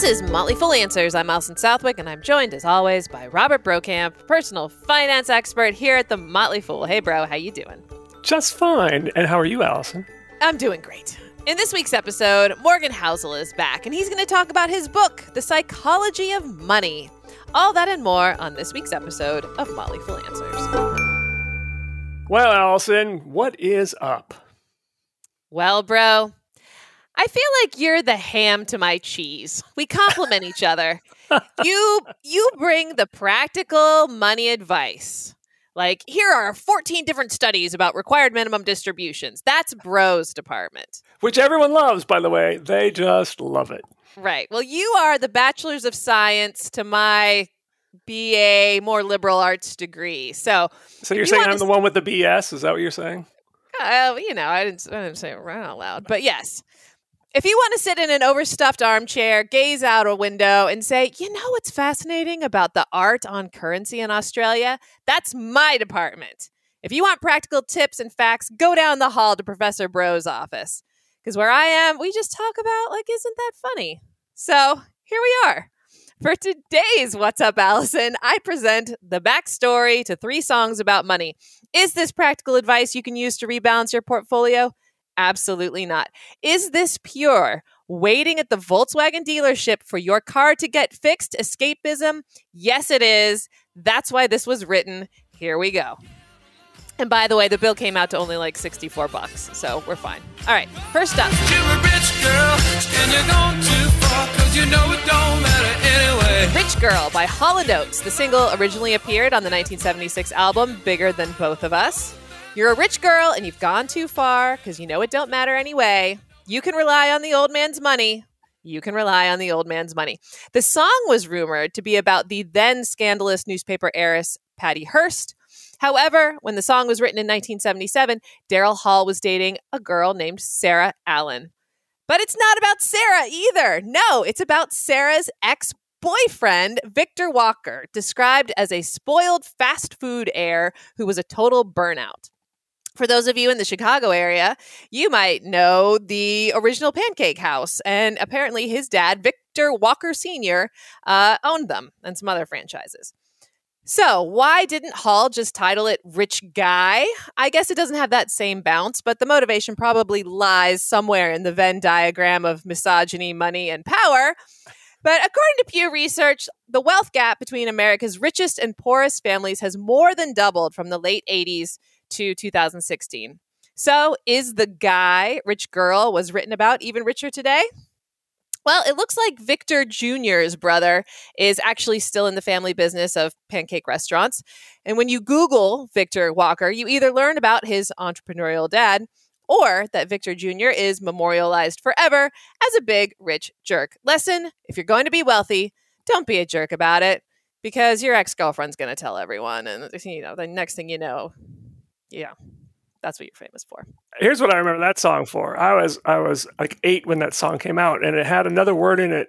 This is Motley Fool Answers. I'm Alison Southwick, and I'm joined, as always, by Robert Brokamp, personal finance expert here at the Motley Fool. Hey, bro, how you doing? Just fine. And how are you, Allison? I'm doing great. In this week's episode, Morgan Housel is back, and he's going to talk about his book, The Psychology of Money. All that and more on this week's episode of Motley Fool Answers. Well, Allison, what is up? Well, bro, I feel like you're the ham to my cheese. We complement each other. You you bring the practical money advice. Like here are 14 different studies about required minimum distributions. That's bros department. Which everyone loves, by the way. They just love it. Right. Well, you are the bachelor's of science to my BA more liberal arts degree. So So you're you saying I'm the one with the BS? Is that what you're saying? Uh, you know, I didn't, I didn't say it right out loud, but yes. If you want to sit in an overstuffed armchair, gaze out a window, and say, you know what's fascinating about the art on currency in Australia? That's my department. If you want practical tips and facts, go down the hall to Professor Bro's office. Because where I am, we just talk about, like, isn't that funny? So here we are. For today's What's Up, Allison, I present the backstory to three songs about money. Is this practical advice you can use to rebalance your portfolio? Absolutely not. Is this pure waiting at the Volkswagen dealership for your car to get fixed escapism? Yes, it is. That's why this was written. Here we go. And by the way, the bill came out to only like 64 bucks, so we're fine. All right, first up. You're a rich girl, and you're gone too far, cause you know it don't matter anyway. Rich Girl by Hall and Oates. The single originally appeared on the 1976 album Bigger Than Both of Us. You're a rich girl and you've gone too far because you know it don't matter anyway. You can rely on the old man's money. You can rely on the old man's money. The song was rumored to be about the then scandalous newspaper heiress Patty Hearst. However, when the song was written in 1977, Daryl Hall was dating a girl named Sarah Allen. But it's not about Sarah either. No, it's about Sarah's ex boyfriend, Victor Walker, described as a spoiled fast food heir who was a total burnout. For those of you in the Chicago area, you might know the original Pancake House, and apparently his dad, Victor Walker Sr., uh, owned them and some other franchises. So, why didn't Hall just title it Rich Guy? I guess it doesn't have that same bounce, but the motivation probably lies somewhere in the Venn diagram of misogyny, money, and power. But according to Pew Research, the wealth gap between America's richest and poorest families has more than doubled from the late 80s to 2016. So, is the guy Rich Girl was written about even richer today? Well, it looks like Victor Jr.'s brother is actually still in the family business of pancake restaurants. And when you Google Victor Walker, you either learn about his entrepreneurial dad or that Victor Jr. is memorialized forever as a big, rich jerk. Lesson if you're going to be wealthy, don't be a jerk about it because your ex girlfriend's going to tell everyone. And, you know, the next thing you know, yeah, that's what you're famous for. Here's what I remember that song for. I was I was like eight when that song came out, and it had another word in it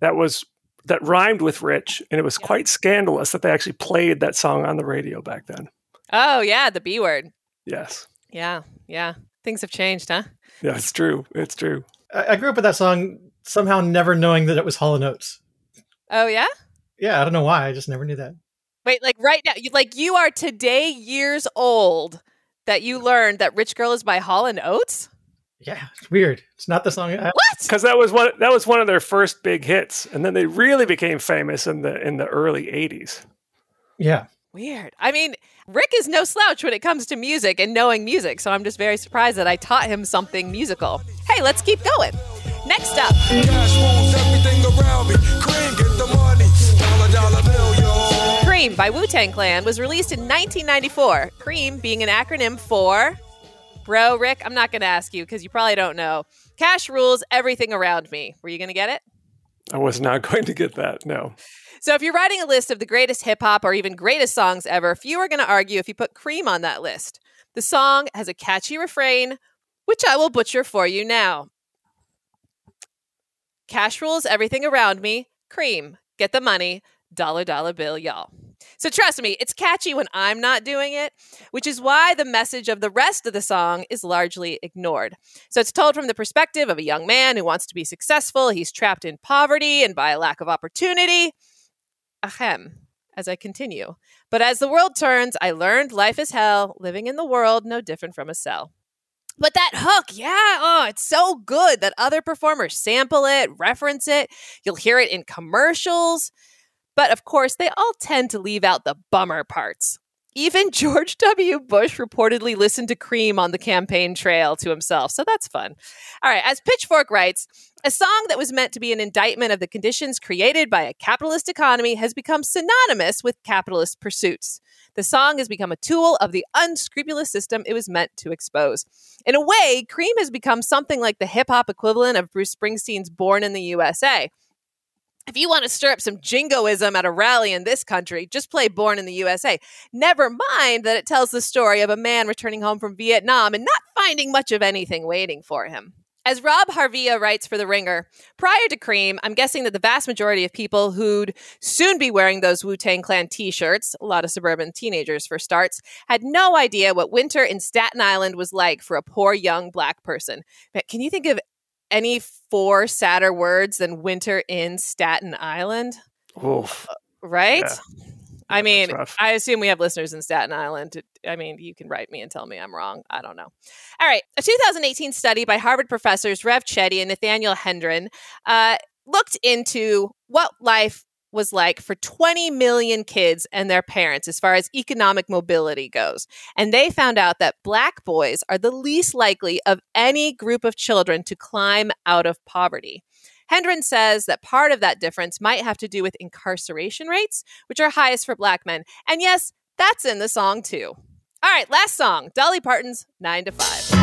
that was that rhymed with rich, and it was quite scandalous that they actually played that song on the radio back then. Oh, yeah, the B word. Yes. Yeah, yeah. Things have changed, huh? Yeah, it's true. It's true. I, I grew up with that song somehow never knowing that it was Hall and Oates. Oh, yeah? Yeah, I don't know why. I just never knew that. Wait, like right now, you, like you are today years old that you learned that Rich Girl is by Hall and Oates? Yeah, it's weird. It's not the song. I, What? Because that was one that was one of their first big hits, and then they really became famous in the in the early '80s. yeah. Weird. I mean, Rick is no slouch when it comes to music and knowing music, so I'm just very surprised that I taught him something musical. Hey, let's keep going. Next up, Cash moves everything around me. Cream, get the money. Dollar, dollar bill, yo. Cream by Wu Tang Clan was released in 1994. Cream being an acronym for. Bro, Rick, I'm not going to ask you because you probably don't know. Cash rules everything around me. Were you going to get it? I was not going to get that. No. So, if you're writing a list of the greatest hip hop or even greatest songs ever, few are going to argue if you put Cream on that list. The song has a catchy refrain, which I will butcher for you now. Cash rules everything around me. Cream, get the money. Dollar dollar bill, y'all. So trust me, it's catchy when I'm not doing it, which is why the message of the rest of the song is largely ignored. So it's told from the perspective of a young man who wants to be successful. He's trapped in poverty and by a lack of opportunity. Ahem, as I continue. But as the world turns, I learned life is hell, living in the world no different from a cell. But that hook, yeah, oh, it's so good that other performers sample it, reference it. You'll hear it in commercials. But of course, they all tend to leave out the bummer parts. Even George W. Bush reportedly listened to Cream on the campaign trail to himself, so that's fun. All right, as Pitchfork writes, a song that was meant to be an indictment of the conditions created by a capitalist economy has become synonymous with capitalist pursuits. The song has become a tool of the unscrupulous system it was meant to expose. In a way, Cream has become something like the hip hop equivalent of Bruce Springsteen's Born in the USA. If you want to stir up some jingoism at a rally in this country, just play Born in the USA. Never mind that it tells the story of a man returning home from Vietnam and not finding much of anything waiting for him. As Rob Harvilla writes for The Ringer, prior to Cream, I'm guessing that the vast majority of people who'd soon be wearing those Wu Tang Clan t shirts, a lot of suburban teenagers for starts, had no idea what winter in Staten Island was like for a poor young black person. But can you think of any four sadder words than winter in Staten Island? Oof. Right? Yeah. I mean. I assume we have listeners in Staten Island. I mean, you can write me and tell me I'm wrong. I don't know. All right. A 2018 study by Harvard professors Raj Chetty and Nathaniel Hendren uh, looked into what life was like for 20 million kids and their parents as far as economic mobility goes. And they found out that black boys are the least likely of any group of children to climb out of poverty. Hendren says that part of that difference might have to do with incarceration rates, which are highest for black men. And yes, that's in the song too. All right, last song Dolly Parton's 9 to 5.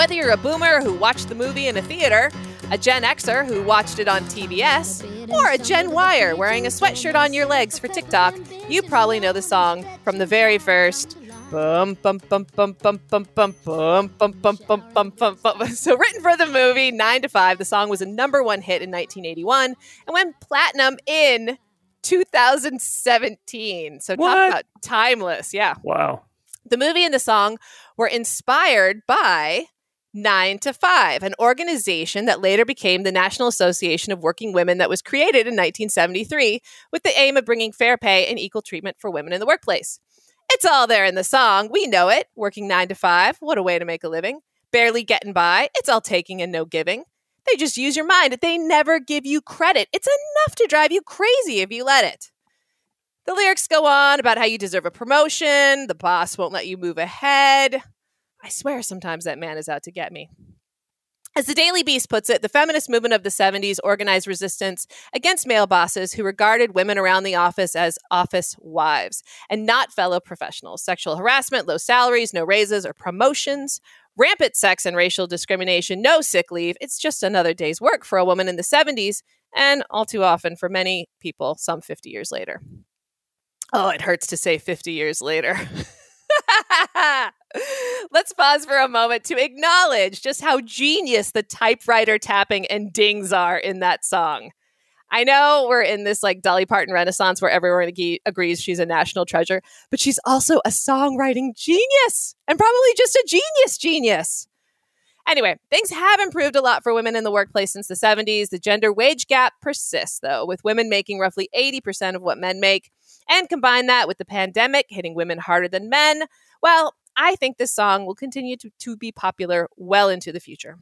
Whether you're a boomer who watched the movie in a theater, a Gen Xer who watched it on TBS, or a Gen Yer wearing a sweatshirt on your legs for TikTok, you probably know the song from the very first Bum bum bum bum bum bum bum bum bum bum bum bum bum bum. So written for the movie Nine to Five, the song was a number one hit in 1981 and went platinum in 2017. So What? talk about timeless. Yeah. Wow. The movie and the song were inspired by Nine to Five, an organization that later became the National Association of Working Women that was created in 1973 with the aim of bringing fair pay and equal treatment for women in the workplace. It's all there in the song. We know it. Working nine to five. What a way to make a living. Barely getting by. It's all taking and no giving. They just use your mind. They never give you credit. It's enough to drive you crazy if you let it. The lyrics go on about how you deserve a promotion, the boss won't let you move ahead. I swear sometimes that man is out to get me. As the Daily Beast puts it, the feminist movement of the 70s organized resistance against male bosses who regarded women around the office as office wives and not fellow professionals. Sexual harassment, low salaries, no raises or promotions, rampant sex and racial discrimination, no sick leave. It's just another day's work for a woman in the 70s and all too often for many people some 50 years later. Oh, it hurts to say 50 years later. Let's pause for a moment to acknowledge just how genius the typewriter tapping and dings are in that song. I know we're in this like Dolly Parton renaissance where everyone ag- agrees she's a national treasure, but she's also a songwriting genius and probably just a genius genius. Anyway, things have improved a lot for women in the workplace since the 70s. The gender wage gap persists, though, with women making roughly 80% of what men make. And combine that with the pandemic hitting women harder than men, well, I think this song will continue to, to be popular well into the future.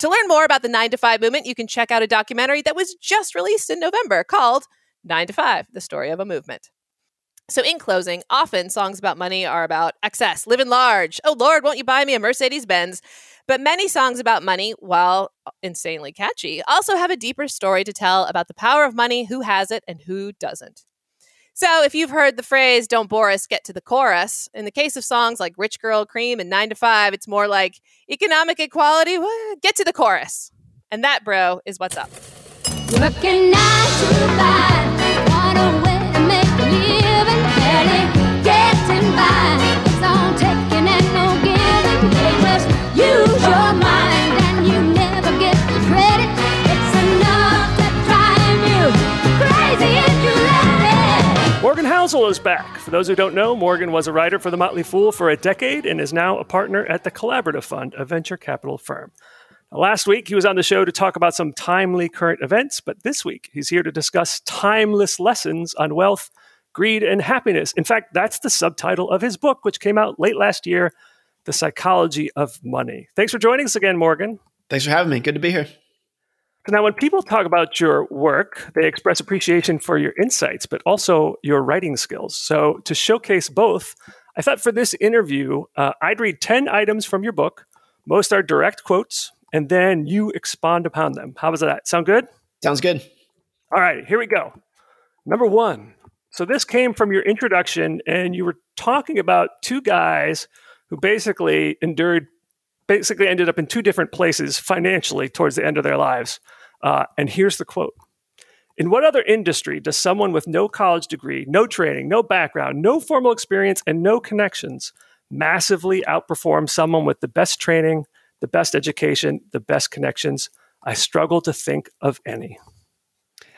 To learn more about the 9 to 5 movement, you can check out a documentary that was just released in November called 9 to 5 The Story of a Movement. So, in closing, often songs about money are about excess, living large. Oh, Lord, won't you buy me a Mercedes Benz? But many songs about money, while insanely catchy, also have a deeper story to tell about the power of money, who has it, and who doesn't. So, if you've heard the phrase, don't bore us, get to the chorus, in the case of songs like Rich Girl Cream and 9 to 5, it's more like economic equality, get to the chorus. And that, bro, is what's up. Working nine to five, back. For those who don't know, Morgan was a writer for The Motley Fool for a decade and is now a partner at the Collaborative Fund, a venture capital firm. Last week, he was on the show to talk about some timely current events, but this week, he's here to discuss timeless lessons on wealth, greed, and happiness. In fact, that's the subtitle of his book, which came out late last year The Psychology of Money. Thanks for joining us again, Morgan. Thanks for having me. Good to be here. So now, when people talk about your work, they express appreciation for your insights, but also your writing skills. So, to showcase both, I thought for this interview, uh, I'd read 10 items from your book. Most are direct quotes, and then you expand upon them. How does that sound good? Sounds good. All right, here we go. Number one. So, this came from your introduction, and you were talking about two guys who basically endured basically ended up in two different places financially towards the end of their lives. Uh, and here's the quote In what other industry does someone with no college degree, no training, no background, no formal experience, and no connections massively outperform someone with the best training, the best education, the best connections? I struggle to think of any.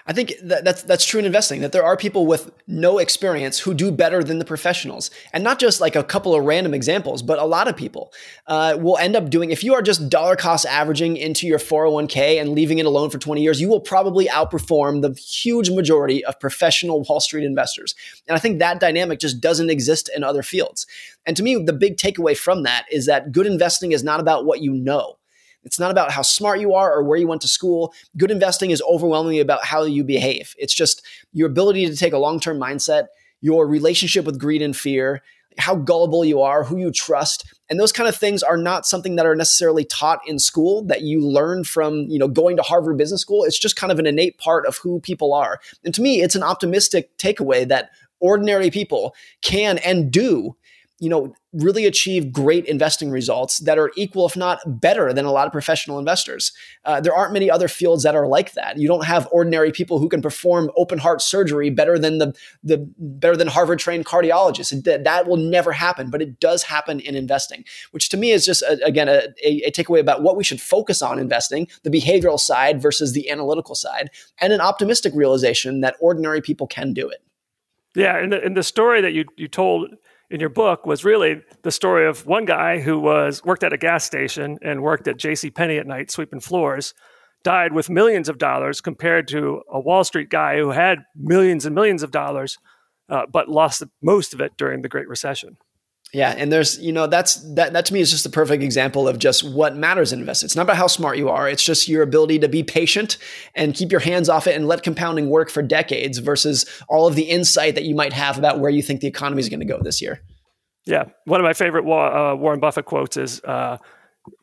I think that that's that's true in investing. That there are people with no experience who do better than the professionals, and not just like a couple of random examples, but a lot of people uh, will end up doing. If you are just dollar cost averaging into your 401k and leaving it alone for 20 years, you will probably outperform the huge majority of professional Wall Street investors. And I think that dynamic just doesn't exist in other fields. And to me, the big takeaway from that is that good investing is not about what you know. It's not about how smart you are or where you went to school. Good investing is overwhelmingly about how you behave. It's just your ability to take a long term mindset, your relationship with greed and fear, how gullible you are, who you trust. And those kind of things are not something that are necessarily taught in school that you learn from, you know, going to Harvard Business School. It's just kind of an innate part of who people are. And to me, it's an optimistic takeaway that ordinary people can and do you know, really achieve great investing results that are equal, if not better, than a lot of professional investors. Uh, there aren't many other fields that are like that. You don't have ordinary people who can perform open heart surgery better than the the better than Harvard trained cardiologists. That, that will never happen, but it does happen in investing, which to me is just a, again a, a takeaway about what we should focus on investing: the behavioral side versus the analytical side, and an optimistic realization that ordinary people can do it. Yeah, and the, and the story that you you told in your book was really the story of one guy who was worked at a gas station and worked at J.C. Penney at night sweeping floors, died with millions of dollars compared to a Wall Street guy who had millions and millions of dollars, uh, but lost most of it during the Great Recession. Yeah, and there's you know that's that that to me is just a perfect example of just what matters in investing. It's not about how smart you are; it's just your ability to be patient and keep your hands off it and let compounding work for decades versus all of the insight that you might have about where you think the economy is going to go this year. Yeah, one of my favorite uh, Warren Buffett quotes is uh,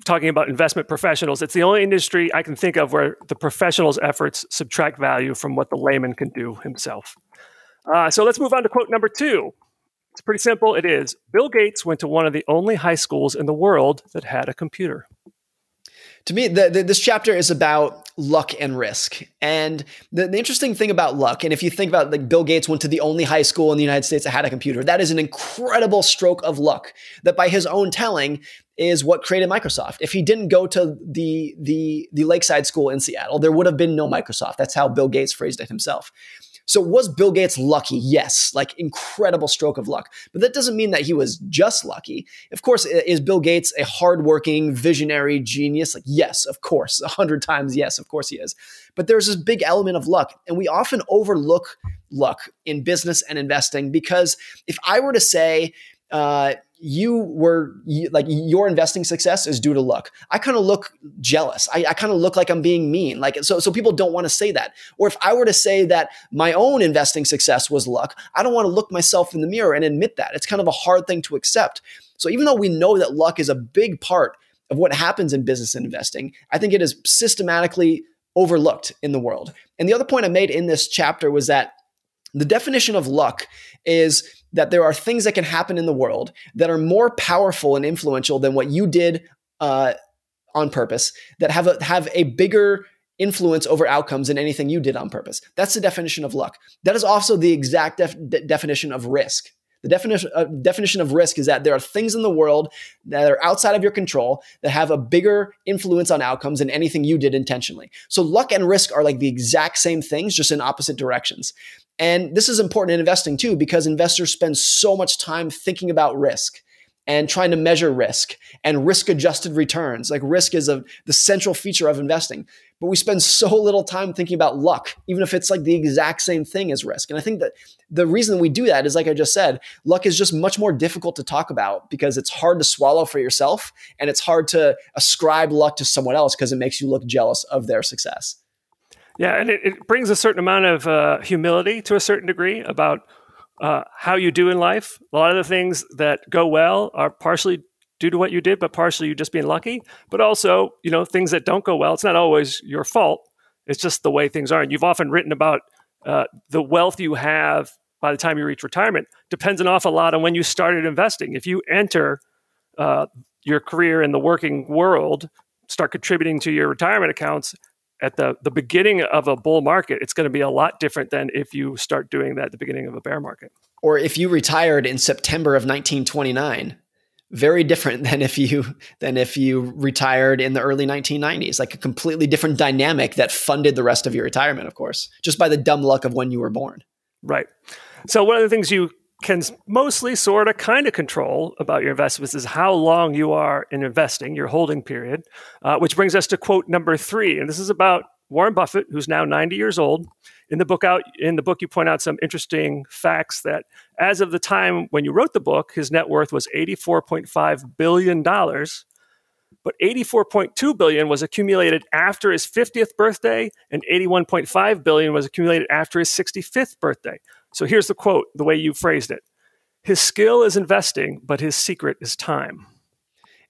talking about investment professionals. It's the only industry I can think of where the professional's efforts subtract value from what the layman can do himself. Uh, so let's move on to quote number two. It's pretty simple. It is Bill Gates went to one of the only high schools in the world that had a computer. To me, the, the, this chapter is about luck and risk. And the, the, interesting thing about luck, and if you think about like Bill Gates went to the only high school in the United States that had a computer, that is an incredible stroke of luck that by his own telling is what created Microsoft. If he didn't go to the the the Lakeside School in Seattle, there would have been no Microsoft. That's how Bill Gates phrased it himself. So was Bill Gates lucky? Yes, like incredible stroke of luck. But that doesn't mean that he was just lucky. Of course, is Bill Gates a hardworking, visionary genius? Like, yes, of course, a hundred times, yes, of course he is. But there's this big element of luck, and we often overlook luck in business and investing because if I were to say, uh, you were you, like your investing success is due to luck. I kind of look jealous. I, I kind of look like I'm being mean. Like so, so people don't want to say that. Or if I were to say that my own investing success was luck, I don't want to look myself in the mirror and admit that. It's kind of a hard thing to accept. So even though we know that luck is a big part of what happens in business investing, I think it is systematically overlooked in the world. And the other point I made in this chapter was that the definition of luck is that there are things that can happen in the world that are more powerful and influential than what you did uh, on purpose, that have a, have a bigger influence over outcomes than anything you did on purpose. That's the definition of luck. That is also the exact def- de- definition of risk. The definition, uh, definition of risk is that there are things in the world that are outside of your control that have a bigger influence on outcomes than anything you did intentionally. So luck and risk are like the exact same things, just in opposite directions. And this is important in investing too, because investors spend so much time thinking about risk and trying to measure risk and risk adjusted returns. Like risk is a, the central feature of investing. But we spend so little time thinking about luck, even if it's like the exact same thing as risk. And I think that the reason we do that is, like I just said, luck is just much more difficult to talk about because it's hard to swallow for yourself and it's hard to ascribe luck to someone else because it makes you look jealous of their success. Yeah, and it, it brings a certain amount of uh, humility to a certain degree about uh, how you do in life. A lot of the things that go well are partially due to what you did, but partially you just being lucky. But also, you know, things that don't go well, it's not always your fault. It's just the way things are. And you've often written about uh, the wealth you have by the time you reach retirement depends an awful lot on when you started investing. If you enter uh, your career in the working world, start contributing to your retirement accounts at the, the beginning of a bull market, it's going to be a lot different than if you start doing that at the beginning of a bear market. Or if you retired in September of 1929, very different than if you than if you retired in the early 1990s like a completely different dynamic that funded the rest of your retirement of course just by the dumb luck of when you were born Right. So one of the things you can mostly sort of kind of control about your investments is how long you are in investing, your holding period, uh, which brings us to quote number three. And this is about Warren Buffett, who's now 90 years old. In the book out in the book, you point out some interesting facts that as of the time when you wrote the book, his net worth was 84.5 billion dollars. But 84.2 billion was accumulated after his 50th birthday, and 81.5 billion was accumulated after his 65th birthday. So here's the quote, the way you phrased it. His skill is investing, but his secret is time.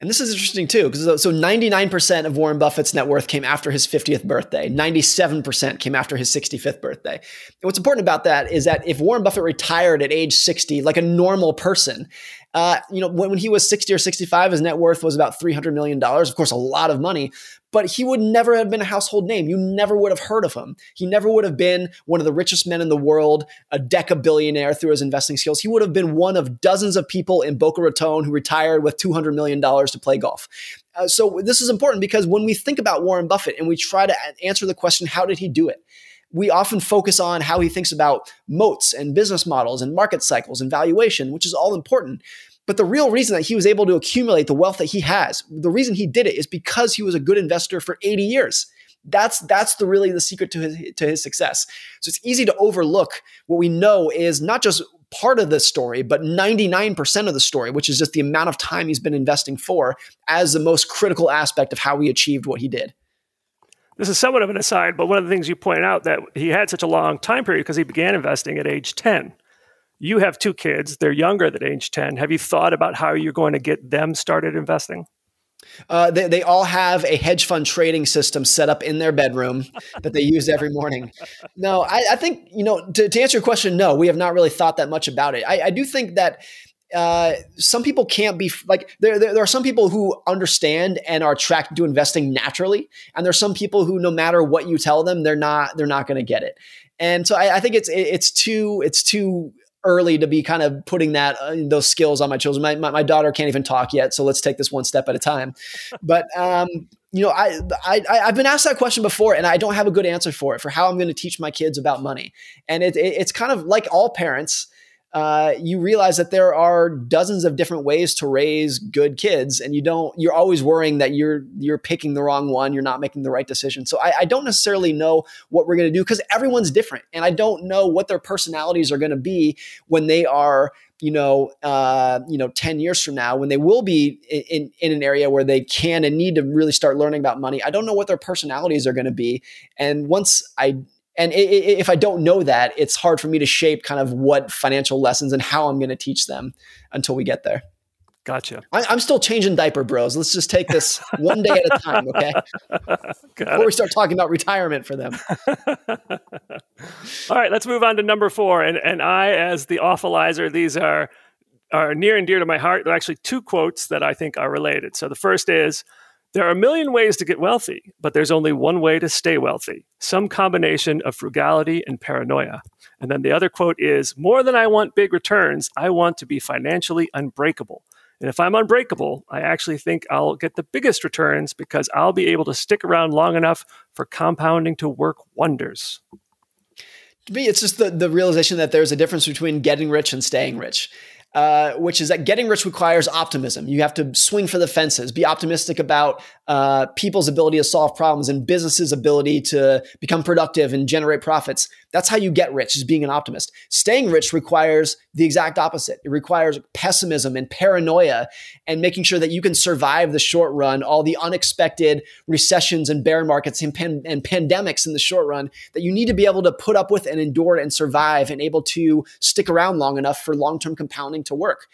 And this is interesting too, because so 99% of Warren Buffett's net worth came after his 50th birthday. 97% came after his 65th birthday. And what's important about that is that if Warren Buffett retired at age 60, like a normal person, uh, you know, when, when he was 60 or 65, his net worth was about $300 million. Of course, a lot of money, but he would never have been a household name. You never would have heard of him. He never would have been one of the richest men in the world, a deca billionaire through his investing skills. He would have been one of dozens of people in Boca Raton who retired with $200 million to play golf. Uh, so this is important because when we think about Warren Buffett and we try to answer the question, how did he do it? We often focus on how he thinks about moats and business models and market cycles and valuation, which is all important. But the real reason that he was able to accumulate the wealth that he has, the reason he did it is because he was a good investor for 80 years. That's that's the really the secret to his to his success. So it's easy to overlook what we know is not just part of the story, but 99% of the story, which is just the amount of time he's been investing for as the most critical aspect of how he achieved what he did this is somewhat of an aside, but one of the things you pointed out that he had such a long time period because he began investing at age 10. You have two kids, they're younger than age 10. Have you thought about how you're going to get them started investing? Uh, they, they all have a hedge fund trading system set up in their bedroom that they use every morning. No, I, I think, you know, to, to, answer your question, no, we have not really thought that much about it. I, I do think that uh, some people can't be like there, there, there. are some people who understand and are attracted to investing naturally, and there's some people who, no matter what you tell them, they're not they're not going to get it. And so I, I think it's it's too it's too early to be kind of putting that uh, those skills on my children. My, my, my daughter can't even talk yet, so let's take this one step at a time. But um, you know, I, I I've been asked that question before, and I don't have a good answer for it for how I'm going to teach my kids about money. And it, it, it's kind of like all parents uh, you realize that there are dozens of different ways to raise good kids, and you don't. You're always worrying that you're you're picking the wrong one. You're not making the right decision. So I, I don't necessarily know what we're going to do because everyone's different, and I don't know what their personalities are going to be when they are you know, uh, you know, 10 years from now when they will be in, in an area where they can and need to really start learning about money. I don't know what their personalities are going to be. And once I and if I don't know that, it's hard for me to shape kind of what financial lessons and how I'm going to teach them until we get there. Gotcha. I, am still changing diaper, bros. Let's just take this one day at a time, okay? Before it. we start talking about retirement for them. All right, let's move on to number four. And and I, as the awfulizer, these are are near and dear to my heart. They're actually two quotes that I think are related. So the first is there are a million ways to get wealthy, but there's only one way to stay wealthy some combination of frugality and paranoia. And then the other quote is More than I want big returns, I want to be financially unbreakable. And if I'm unbreakable, I actually think I'll get the biggest returns because I'll be able to stick around long enough for compounding to work wonders. To me, it's just the, the realization that there's a difference between getting rich and staying rich. Uh, which is that getting rich requires optimism. You have to swing for the fences, be optimistic about uh, people's ability to solve problems and businesses' ability to become productive and generate profits. That's how you get rich, is being an optimist. Staying rich requires the exact opposite. It requires pessimism and paranoia and making sure that you can survive the short run, all the unexpected recessions and bear markets and, pan- and pandemics in the short run that you need to be able to put up with and endure and survive and able to stick around long enough for long term compounding to work.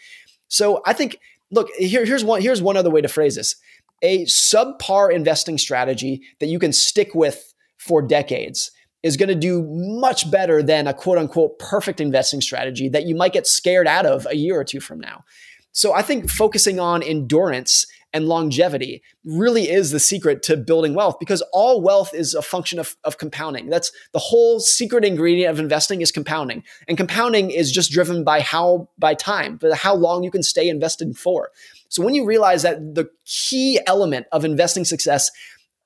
So I think, look, here, here's one here's one other way to phrase this: a subpar investing strategy that you can stick with for decades is going to do much better than a quote unquote perfect investing strategy that you might get scared out of a year or two from now. So I think focusing on endurance and longevity really is the secret to building wealth because all wealth is a function of, of compounding. That's the whole secret ingredient of investing is compounding. And compounding is just driven by how, by time, but how long you can stay invested for. So when you realize that the key element of investing success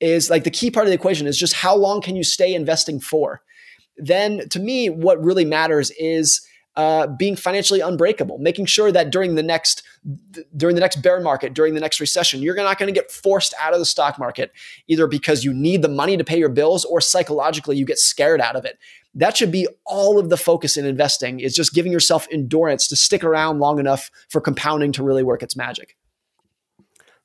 is like the key part of the equation is just how long can you stay investing for? Then to me, what really matters is uh, being financially unbreakable, making sure that during the next during the next bear market, during the next recession, you're not going to get forced out of the stock market either because you need the money to pay your bills or psychologically you get scared out of it. That should be all of the focus in investing is just giving yourself endurance to stick around long enough for compounding to really work its magic.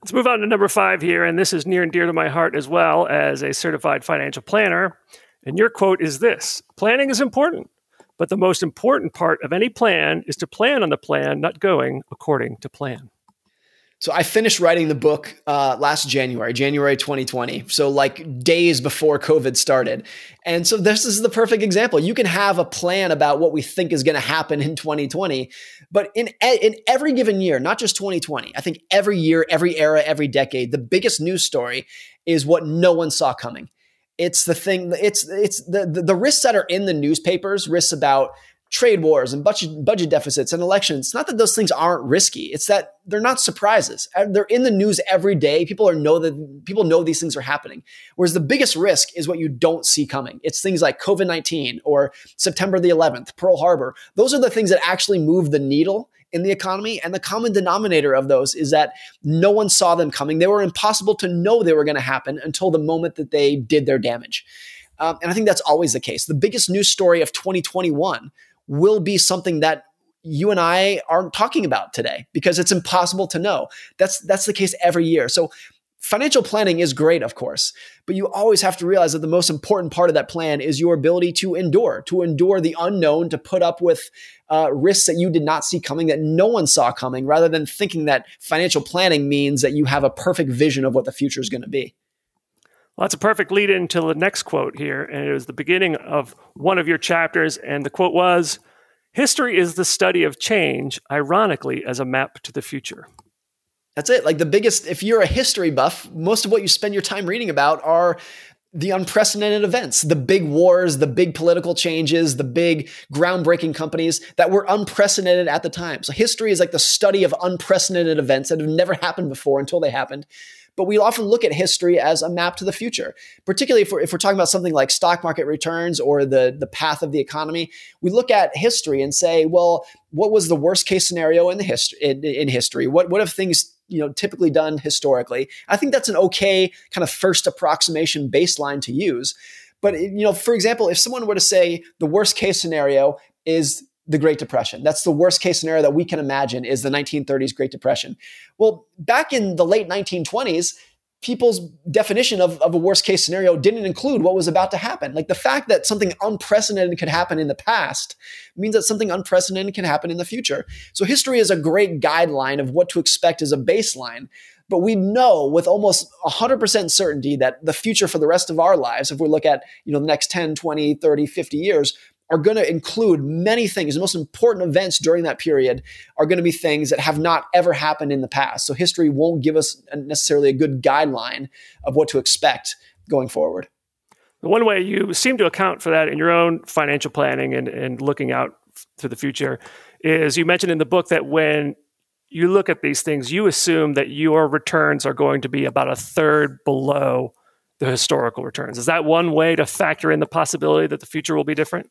Let's move on to number five here, and this is near and dear to my heart as well as a certified financial planner. And your quote is this Planning is important, but the most important part of any plan is to plan on the plan, not going according to plan. So I finished writing the book uh, last January, January 2020. So like days before COVID started. And so this is the perfect example. You can have a plan about what we think is going to happen in 2020, but in in every given year, not just 2020. I think every year, every era, every decade, the biggest news story is what no one saw coming. It's the thing. It's it's the the, the risks that are in the newspapers. Risks about trade wars and budget, budget deficits and elections. It's not that those things aren't risky. It's that they're not surprises. They're in the news every day. People are know that people know these things are happening. Whereas the biggest risk is what you don't see coming. It's things like COVID 19 or September the 11th, Pearl Harbor. Those are the things that actually move the needle in the economy. And the common denominator of those is that no one saw them coming. They were impossible to know they were going to happen until the moment that they did their damage. Um, and I think that's always the case. The biggest news story of 2021 will be something that you and I aren't talking about today because it's impossible to know. That's that's the case every year. So financial planning is great, of course, but you always have to realize that the most important part of that plan is your ability to endure, to endure the unknown, to put up with uh, risks that you did not see coming, that no one saw coming, rather than thinking that financial planning means that you have a perfect vision of what the future is going to be. Well, that's a perfect lead into the next quote here. And it was the beginning of one of your chapters. And the quote was History is the study of change, ironically, as a map to the future. That's it. Like the biggest, if you're a history buff, most of what you spend your time reading about are the unprecedented events, the big wars, the big political changes, the big groundbreaking companies that were unprecedented at the time. So history is like the study of unprecedented events that have never happened before until they happened but we often look at history as a map to the future. Particularly if we're, if we're talking about something like stock market returns or the, the path of the economy, we look at history and say, well, what was the worst case scenario in the history in, in history? What what have things you know typically done historically? I think that's an okay kind of first approximation baseline to use. But you know, for example, if someone were to say the worst case scenario is the Great Depression. That's the worst case scenario that we can imagine is the 1930s Great Depression. Well, back in the late 1920s, people's definition of, of a worst case scenario didn't include what was about to happen. Like the fact that something unprecedented could happen in the past means that something unprecedented can happen in the future. So history is a great guideline of what to expect as a baseline. But we know with almost 100% certainty that the future for the rest of our lives, if we look at you know the next 10, 20, 30, 50 years, are going to include many things. The most important events during that period are going to be things that have not ever happened in the past. So history won't give us necessarily a good guideline of what to expect going forward. The one way you seem to account for that in your own financial planning and, and looking out to the future is you mentioned in the book that when you look at these things, you assume that your returns are going to be about a third below the historical returns. Is that one way to factor in the possibility that the future will be different?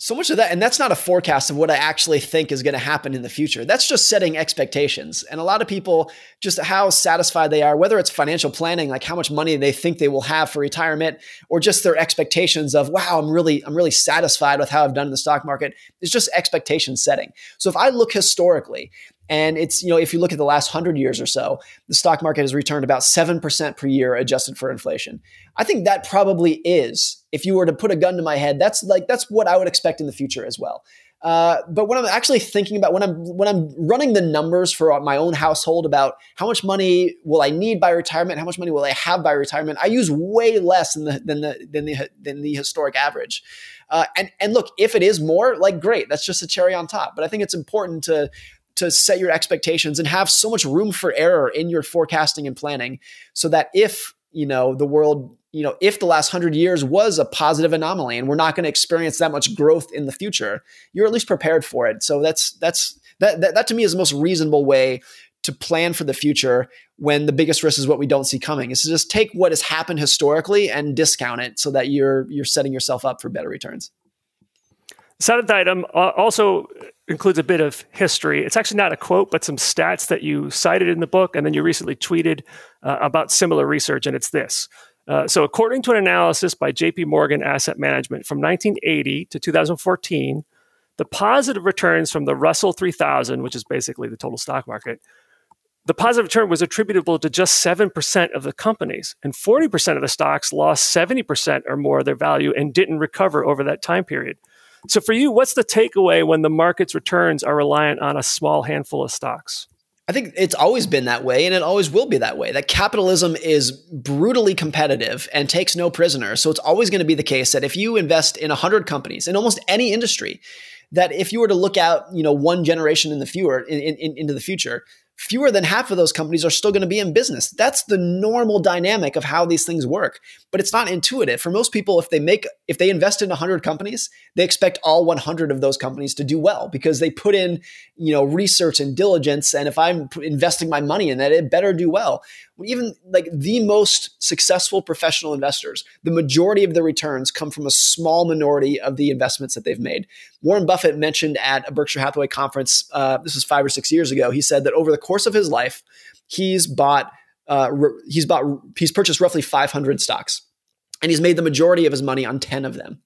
So much of that, and that's not a forecast of what I actually think is going to happen in the future. That's just setting expectations. And a lot of people, just how satisfied they are, whether it's financial planning, like how much money they think they will have for retirement, or just their expectations of, wow, I'm really, I'm really satisfied with how I've done in the stock market. It's just expectation setting. So if I look historically, and it's, you know, if you look at the last 100 years or so, the stock market has returned about 7% per year adjusted for inflation. I think that probably is, if you were to put a gun to my head, that's like, that's what I would expect in the future as well. Uh, but when I'm actually thinking about when I'm when I'm running the numbers for my own household about how much money will I need by retirement, how much money will I have by retirement, I use way less than the than the than the than the historic average. Uh, and and look, if it is more, like great, that's just a cherry on top. But I think it's important to to set your expectations and have so much room for error in your forecasting and planning so that if you know the world you know if the last 100 years was a positive anomaly and we're not going to experience that much growth in the future you're at least prepared for it. So that's that's that, that that to me is the most reasonable way to plan for the future when the biggest risk is what we don't see coming is to just take what has happened historically and discount it so that you're you're setting yourself up for better returns Seventh item uh, also includes a bit of history. It's actually not a quote, but some stats that you cited in the book, and then you recently tweeted uh, about similar research, and it's this. Uh, so, according to an analysis by JP Morgan Asset Management from 1980 to 2014, the positive returns from the Russell 3000, which is basically the total stock market, the positive return was attributable to just 7% of the companies, and 40% of the stocks lost 70% or more of their value and didn't recover over that time period. So for you, what's the takeaway when the market's returns are reliant on a small handful of stocks? I think it's always been that way and it always will be that way. That capitalism is brutally competitive and takes no prisoners. So it's always going to be the case that if you invest in 100 companies in almost any industry, that if you were to look out, you know, one generation in the fewer in, in, into the future, fewer than half of those companies are still going to be in business. That's the normal dynamic of how these things work. But it's not intuitive. For most people, if they make if they invest in 100 companies, they expect all 100 of those companies to do well because they put in, you know, research and diligence and if I'm investing my money in that, it better do well. Even like the most successful professional investors, the majority of the returns come from a small minority of the investments that they've made. Warren Buffett mentioned at a Berkshire Hathaway conference, uh, this was five or six years ago, he said that over the course of his life, he's bought uh, he's bought he's purchased roughly 500 stocks, and he's made the majority of his money on 10 of them.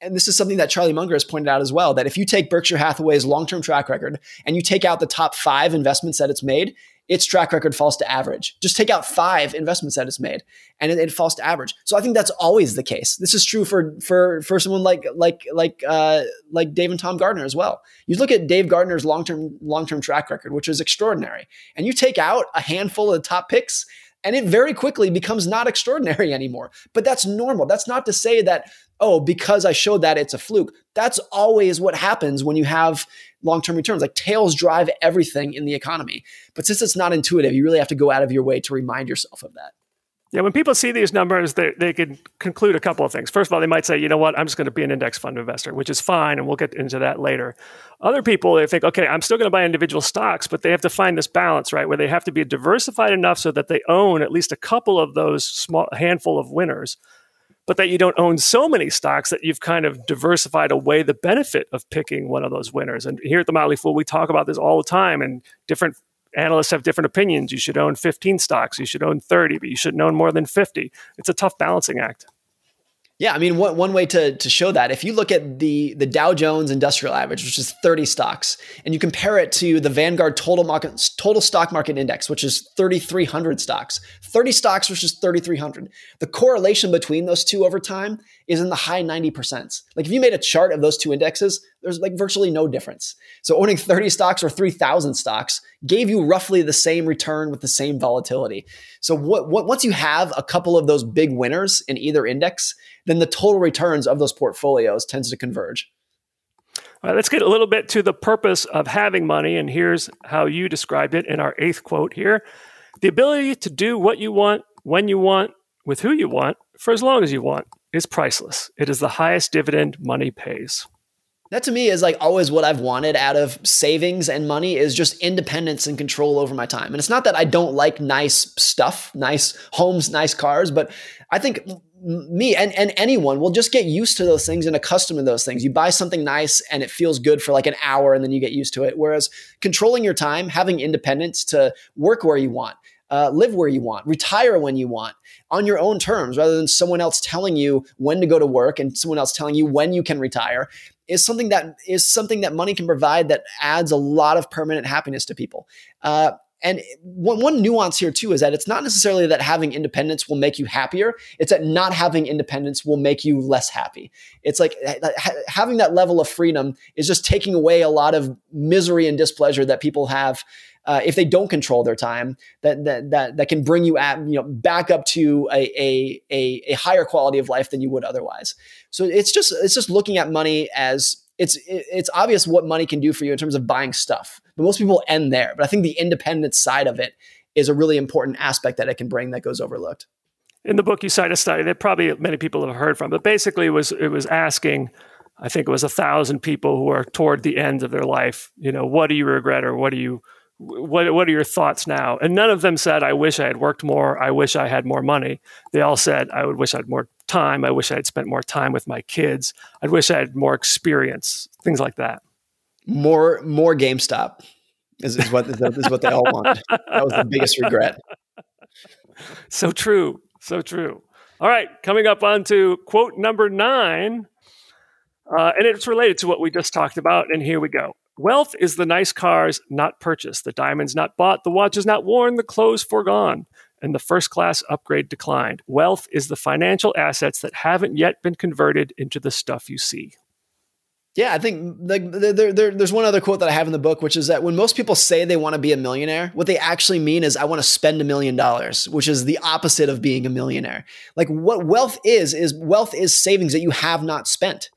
And this is something that Charlie Munger has pointed out as well that if you take Berkshire Hathaway's long term track record and you take out the top five investments that it's made, its track record falls to average. Just take out five investments that it's made, and it, it, falls to average. So I think that's always the case. This is true for for for someone like like like uh, like Dave and Tom Gardner as well. You look at Dave Gardner's long term long term track record, which is extraordinary, and you take out a handful of the top picks. And it very quickly becomes not extraordinary anymore. But that's normal. That's not to say that oh, because I showed that it's a fluke. That's always what happens when you have long term returns. Like tails drive everything in the economy. But since it's not intuitive, you really have to go out of your way to remind yourself of that. Yeah, when people see these numbers, they, they can conclude a couple of things. First of all, they might say, you know what, I'm just going to be an index fund investor, which is fine, and we'll get into that later. Other people, they think, okay, I'm still going to buy individual stocks, but they have to find this balance, right, where they have to be diversified enough so that they own at least a couple of those small handful of winners but that you don't own so many stocks that you've kind of diversified away the benefit of picking one of those winners. And here at the Motley Fool, we talk about this all the time, and different analysts have different opinions. You should own 15 stocks, you should own 30, but you shouldn't own more than 50. It's a tough balancing act. Yeah, I mean, one, one way to, to show that, if you look at the, the Dow Jones Industrial Average, which is 30 stocks, and you compare it to the Vanguard Total Market Total Stock Market Index, which is 3,300 stocks, 30 stocks versus 3,300, the correlation between those two over time is in the high 90%. Like if you made a chart of those two indexes, there's like virtually no difference. So owning 30 stocks or 3,000 stocks gave you roughly the same return with the same volatility. So what, what, once you have a couple of those big winners in either index, then the total returns of those portfolios tends to converge. All right, let's get a little bit to the purpose of having money. And here's how you described it in our eighth quote here the ability to do what you want, when you want, with who you want, for as long as you want, is priceless. It is the highest dividend money pays. That to me is like always what I've wanted out of savings and money is just independence and control over my time. And it's not that I don't like nice stuff, nice homes, nice cars, but I think me and, and anyone will just get used to those things and accustomed to those things. You buy something nice and it feels good for like an hour and then you get used to it. Whereas controlling your time, having independence to work where you want, uh, live where you want, retire when you want on your own terms rather than someone else telling you when to go to work and someone else telling you when you can retire is something that is something that money can provide that adds a lot of permanent happiness to people. Uh, and one, one nuance here too is that it's not necessarily that having independence will make you happier. It's that not having independence will make you less happy. It's like ha- having that level of freedom is just taking away a lot of misery and displeasure that people have uh, if they don't control their time. That that that that can bring you at you know back up to a, a a a higher quality of life than you would otherwise. So it's just it's just looking at money as it's it's obvious what money can do for you in terms of buying stuff, but most people end there. But I think the independent side of it is a really important aspect that it can bring that goes overlooked. In the book, you cite a study that probably many people have heard from, but basically, it was it was asking, I think it was a thousand people who are toward the end of their life. You know, what do you regret, or what do you what what are your thoughts now? And none of them said, I wish I had worked more. I wish I had more money. They all said, I would wish I had more time. I wish I had spent more time with my kids. I'd wish I had more experience. Things like that. More more GameStop is, is what is, is what they all want. That was the biggest regret. So true. So true. All right, coming up on to quote number nine. Uh, and it's related to what we just talked about. And here we go. Wealth is the nice cars not purchased, the diamonds not bought, the watches not worn, the clothes foregone, and the first class upgrade declined. Wealth is the financial assets that haven't yet been converted into the stuff you see. Yeah, I think like there, there, there's one other quote that I have in the book, which is that when most people say they want to be a millionaire, what they actually mean is I want to spend a million dollars, which is the opposite of being a millionaire. Like what wealth is is wealth is savings that you have not spent.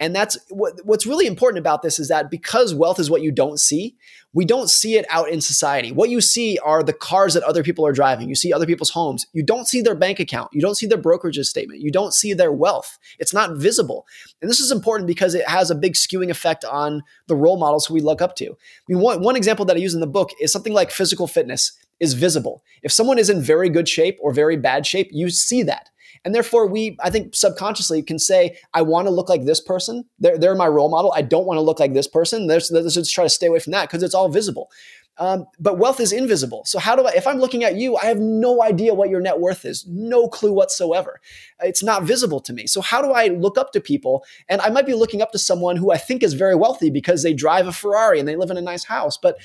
And that's what, what's really important about this is that because wealth is what you don't see, we don't see it out in society. What you see are the cars that other people are driving. You see other people's homes. You don't see their bank account. You don't see their brokerages statement. You don't see their wealth. It's not visible. And this is important because it has a big skewing effect on the role models who we look up to. I mean, one, one example that I use in the book is something like physical fitness is visible. If someone is in very good shape or very bad shape, you see that. And therefore, we, I think subconsciously can say, I want to look like this person. They're, they're my role model. I don't want to look like this person. Let's, let's just try to stay away from that because it's all visible. Um, but wealth is invisible. So how do I, if I'm looking at you, I have no idea what your net worth is, no clue whatsoever. It's not visible to me. So how do I look up to people? And I might be looking up to someone who I think is very wealthy because they drive a Ferrari and they live in a nice house. But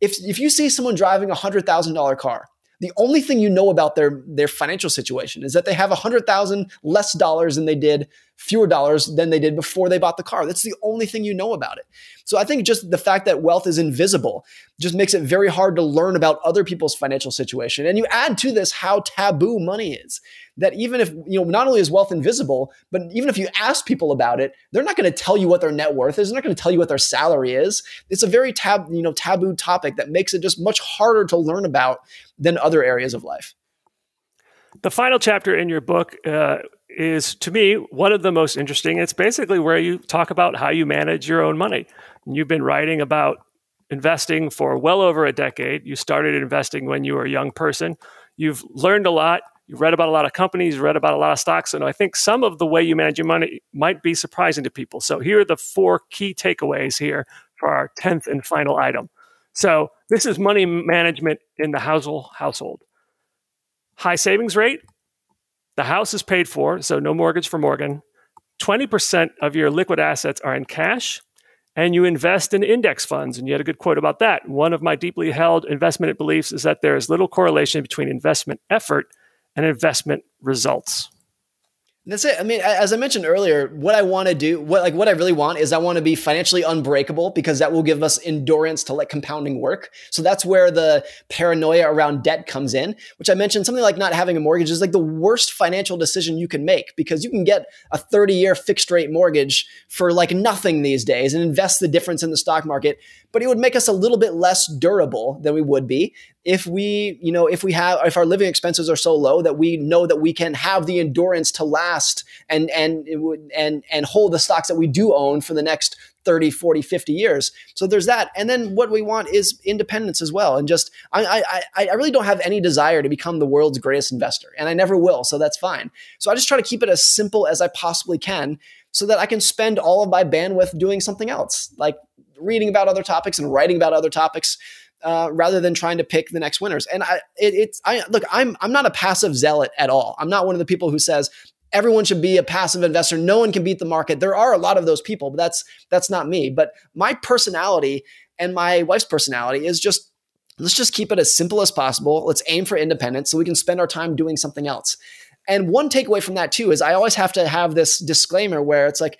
if, if you see someone driving a hundred thousand dollar car, the only thing you know about their their financial situation is that they have a hundred thousand less dollars than they did fewer dollars than they did before they bought the car. That's the only thing you know about it. So I think just the fact that wealth is invisible just makes it very hard to learn about other people's financial situation. And you add to this how taboo money is. That even if, you know, not only is wealth invisible, but even if you ask people about it, they're not going to tell you what their net worth is. They're not going to tell you what their salary is. It's a very tab, you know, taboo topic that makes it just much harder to learn about than other areas of life. The final chapter in your book uh, is, to me, one of the most interesting. It's basically where you talk about how you manage your own money. You've been writing about investing for well over a decade. You started investing when you were a young person. You've learned a lot. You've read about a lot of companies, read about a lot of stocks, and I think some of the way you manage your money might be surprising to people. So here are the four key takeaways here for our 10th and final item. So this is money management in the household household. High savings rate. The house is paid for, so no mortgage for Morgan. 20% of your liquid assets are in cash and you invest in index funds. And you had a good quote about that. One of my deeply held investment beliefs is that there is little correlation between investment effort and investment results. That's it. I mean, as I mentioned earlier, what I want to do, what like what I really want is I want to be financially unbreakable because that will give us endurance to let compounding work. So that's where the paranoia around debt comes in, which I mentioned something like not having a mortgage is like the worst financial decision you can make because you can get a 30-year fixed rate mortgage for like nothing these days and invest the difference in the stock market, but it would make us a little bit less durable than we would be if we, you know, if we have, if our living expenses are so low that we know that we can have the endurance to last and, and, and, and hold the stocks that we do own for the next 30, 40, 50 years. So there's that. And then what we want is independence as well. And just, I, I, I I really don't have any desire to become the world's greatest investor and I never will. So that's fine. So I just try to keep it as simple as I possibly can so that I can spend all of my bandwidth doing something else, like reading about other topics and writing about other topics. Uh, rather than trying to pick the next winners, and I, it, it's I look, I'm I'm not a passive zealot at all. I'm not one of the people who says everyone should be a passive investor. No one can beat the market. There are a lot of those people, but that's that's not me. But my personality and my wife's personality is just let's just keep it as simple as possible. Let's aim for independence so we can spend our time doing something else. And one takeaway from that too is I always have to have this disclaimer where it's like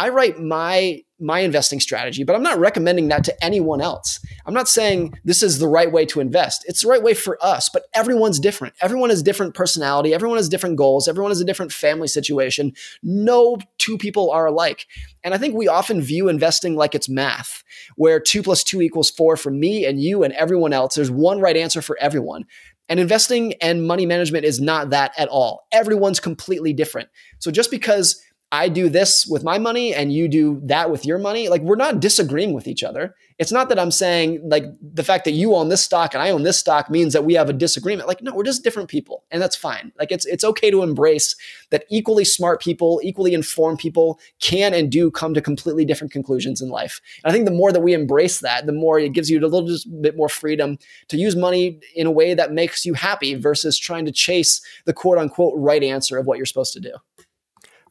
I write my my investing strategy, but I'm not recommending that to anyone else. I'm not saying this is the right way to invest. It's the right way for us, but everyone's different. Everyone has different personality, everyone has different goals, everyone has a different family situation. No two people are alike. And I think we often view investing like it's math, where 2 plus 2 equals 4 for me and you and everyone else. There's one right answer for everyone. And investing and money management is not that at all. Everyone's completely different. So just because I do this with my money and you do that with your money, like we're not disagreeing with each other. It's not that I'm saying like the fact that you own this stock and I own this stock means that we have a disagreement. Like no, we're just different people and that's fine. Like it's it's okay to embrace that equally smart people, equally informed people can and do come to completely different conclusions in life. And I think the more that we embrace that, the more it gives you a little just bit more freedom to use money in a way that makes you happy versus trying to chase the quote unquote right answer of what you're supposed to do.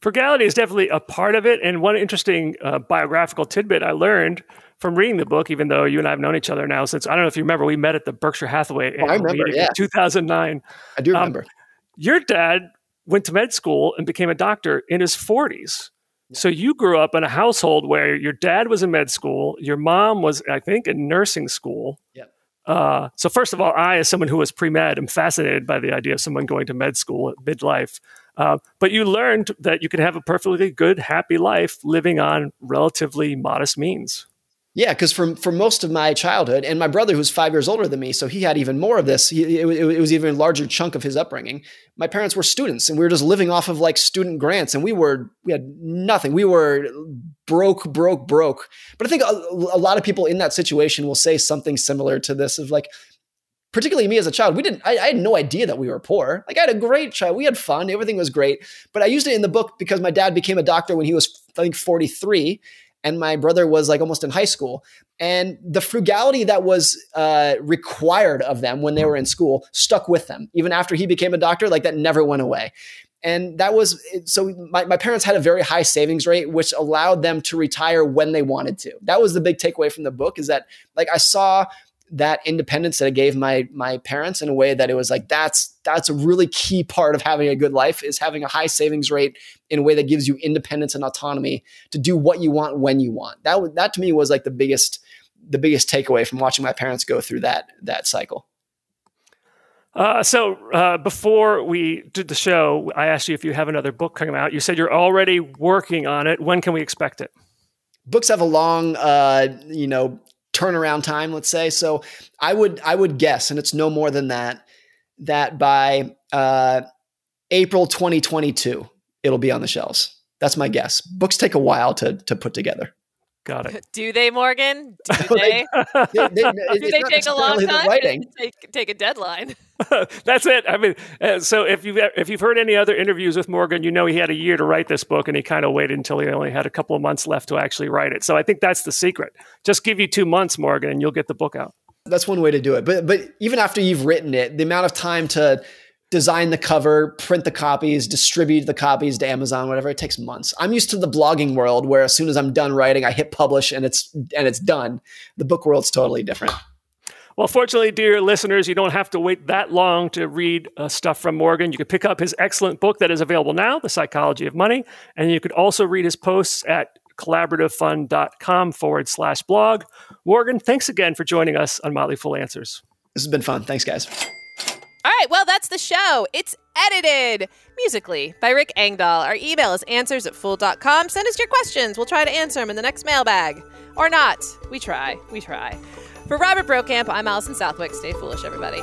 Frugality is definitely a part of it. And one interesting uh, biographical tidbit I learned from reading the book, even though you and I have known each other now since I don't know if you remember, we met at the Berkshire Hathaway Oh, I remember, meeting yeah. in 2009. I do Um, remember. Your dad went to med school and became a doctor in his 40s. So you grew up in a household where your dad was in med school, your mom was, I think, in nursing school. Yep. Uh, so first of all, I, as someone who was pre med, am fascinated by the idea of someone going to med school at midlife. Uh, but you learned that you could have a perfectly good, happy life living on relatively modest means. Yeah, because for for most of my childhood, and my brother who's five years older than me, so he had even more of this. He, it, it was even a larger chunk of his upbringing. My parents were students, and we were just living off of like student grants, and we were we had nothing. We were broke, broke, broke. But I think a, a lot of people in that situation will say something similar to this of like, particularly me as a child, we didn't. I, I had no idea that we were poor. Like I had a great child. We had fun. Everything was great. But I used it in the book because my dad became a doctor when he was I think forty three and my brother was like almost in high school. And the frugality that was uh, required of them when they were in school stuck with them. Even after he became a doctor, like that never went away. And that was so my, my parents had a very high savings rate, which allowed them to retire when they wanted to. That was the big takeaway from the book is that like I saw that independence that I gave my my parents in a way that it was like that's that's a really key part of having a good life is having a high savings rate in a way that gives you independence and autonomy to do what you want when you want. That that to me was like the biggest the biggest takeaway from watching my parents go through that that cycle. Uh, so uh, before we did the show, I asked you if you have another book coming out. You said you're already working on it. When can we expect it? Books have a long uh, you know turnaround time, let's say. So I would I would guess, and it's no more than that, that by uh, April 2022, it'll be on the shelves. That's my guess. Books take a while to to put together. Got it. Do they, Morgan? Do They- they? They, they, Do they take a long time? Writing. Take, take a deadline. That's it. I mean, uh, so if you've if you've heard any other interviews with Morgan, you know he had a year to write this book, and he kind of waited until he only had a couple of months left to actually write it. So I think that's the secret. Just give you two months, Morgan, and you'll get the book out. That's one way to do it. But but even after you've written it, the amount of time to design the cover, print the copies, distribute the copies to Amazon, whatever, it takes months. I'm used to the blogging world where as soon as I'm done writing, I hit publish and it's and it's done. The book world's totally different. Well, fortunately, dear listeners, you don't have to wait that long to read uh, stuff from Morgan. You can pick up his excellent book that is available now, The Psychology of Money, and you could also read his posts at collaborativefund.com forward slash blog. Morgan, thanks again for joining us on Motley Fool Answers. This has been fun. Thanks, guys. All right, well, that's the show. It's edited musically by Rick Engdahl. Our email is answers at fool.com. Send us your questions. We'll try to answer them in the next mailbag. Or not. We try. We try. For Robert Brokamp, I'm Allison Southwick. Stay foolish, everybody.